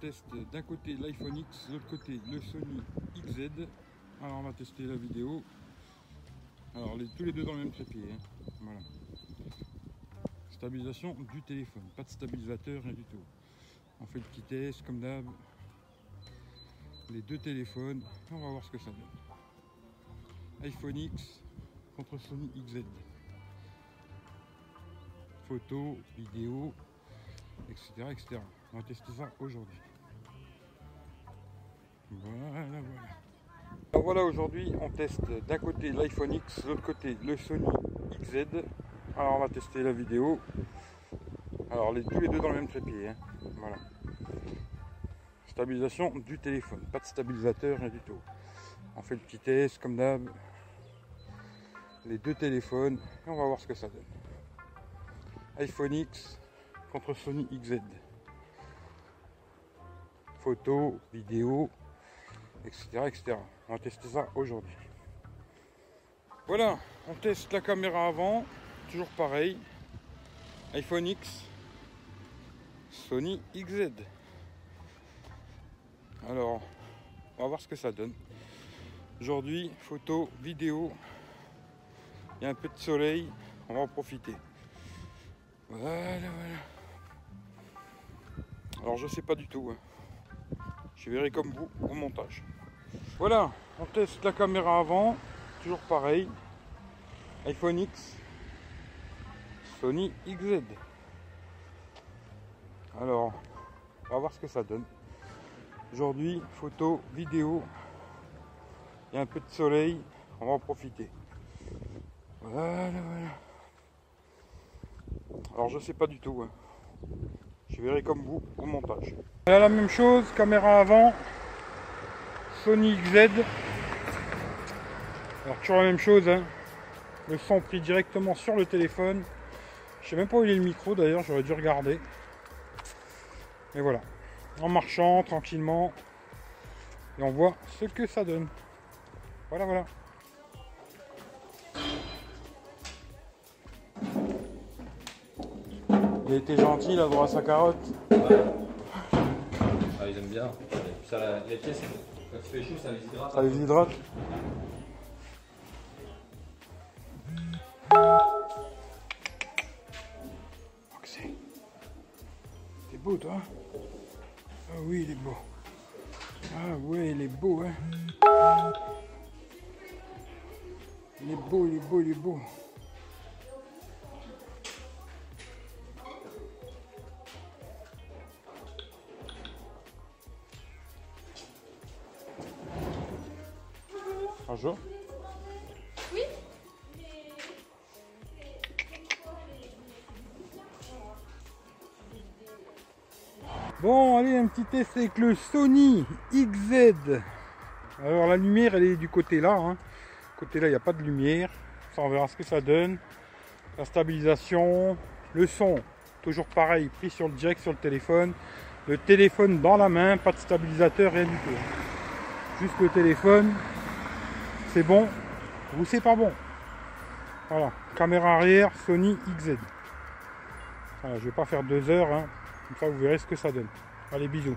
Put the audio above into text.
teste d'un côté l'iPhone X, de l'autre côté le Sony XZ. Alors on va tester la vidéo. Alors tous les deux dans le même trépied. hein. Voilà. Stabilisation du téléphone, pas de stabilisateur, rien du tout. On fait le petit test comme d'hab. Les deux téléphones, on va voir ce que ça donne. iPhone X contre Sony XZ. Photos, vidéos, etc., etc. On va tester ça aujourd'hui. Voilà, voilà. Alors voilà, aujourd'hui, on teste d'un côté l'iPhone X, de l'autre côté le Sony XZ. Alors on va tester la vidéo. Alors les, tous les deux dans le même trépied. hein. Voilà. Stabilisation du téléphone, pas de stabilisateur, rien du tout. On fait le petit test comme d'hab. Les deux téléphones et on va voir ce que ça donne. iPhone X contre Sony XZ. Photos, vidéos, etc., etc. On va tester ça aujourd'hui. Voilà, on teste la caméra avant, toujours pareil. iPhone X, Sony XZ. Alors, on va voir ce que ça donne. Aujourd'hui, photo, vidéo, il y a un peu de soleil, on va en profiter. Voilà, voilà. Alors je sais pas du tout. hein. Je verrai comme vous au montage. Voilà, on teste la caméra avant, toujours pareil. iPhone X, Sony XZ. Alors, on va voir ce que ça donne. Aujourd'hui, photo, vidéo, il y a un peu de soleil, on va en profiter. Voilà, voilà. Alors je sais pas du tout. hein. Je verrai comme vous au montage. Voilà la même chose, caméra avant, Sony XZ. Alors toujours la même chose, hein. le son pris directement sur le téléphone. Je sais même pas où il est le micro d'ailleurs, j'aurais dû regarder. Et voilà, en marchant tranquillement, et on voit ce que ça donne. Voilà, voilà. Il a été gentil, il a droit à sa carotte. Ah, ils aiment bien. Ça, la- les pièces, quand il fait chaud, ça les hydrate. Ça les hydrate. T'es beau toi Ah oui il est beau. Ah ouais il est beau hein? Il est beau, il est beau, il est beau. Bonjour. Bon, allez, un petit test avec le Sony XZ. Alors, la lumière, elle est du côté là. Hein. Côté là, il n'y a pas de lumière. Ça, on verra ce que ça donne. La stabilisation, le son, toujours pareil, pris sur le direct sur le téléphone. Le téléphone dans la main, pas de stabilisateur, rien du tout. Juste le téléphone, c'est bon. Vous, c'est pas bon. Voilà, caméra arrière, Sony XZ. Voilà, je vais pas faire deux heures. hein. Comme ça, vous verrez ce que ça donne. Allez, bisous.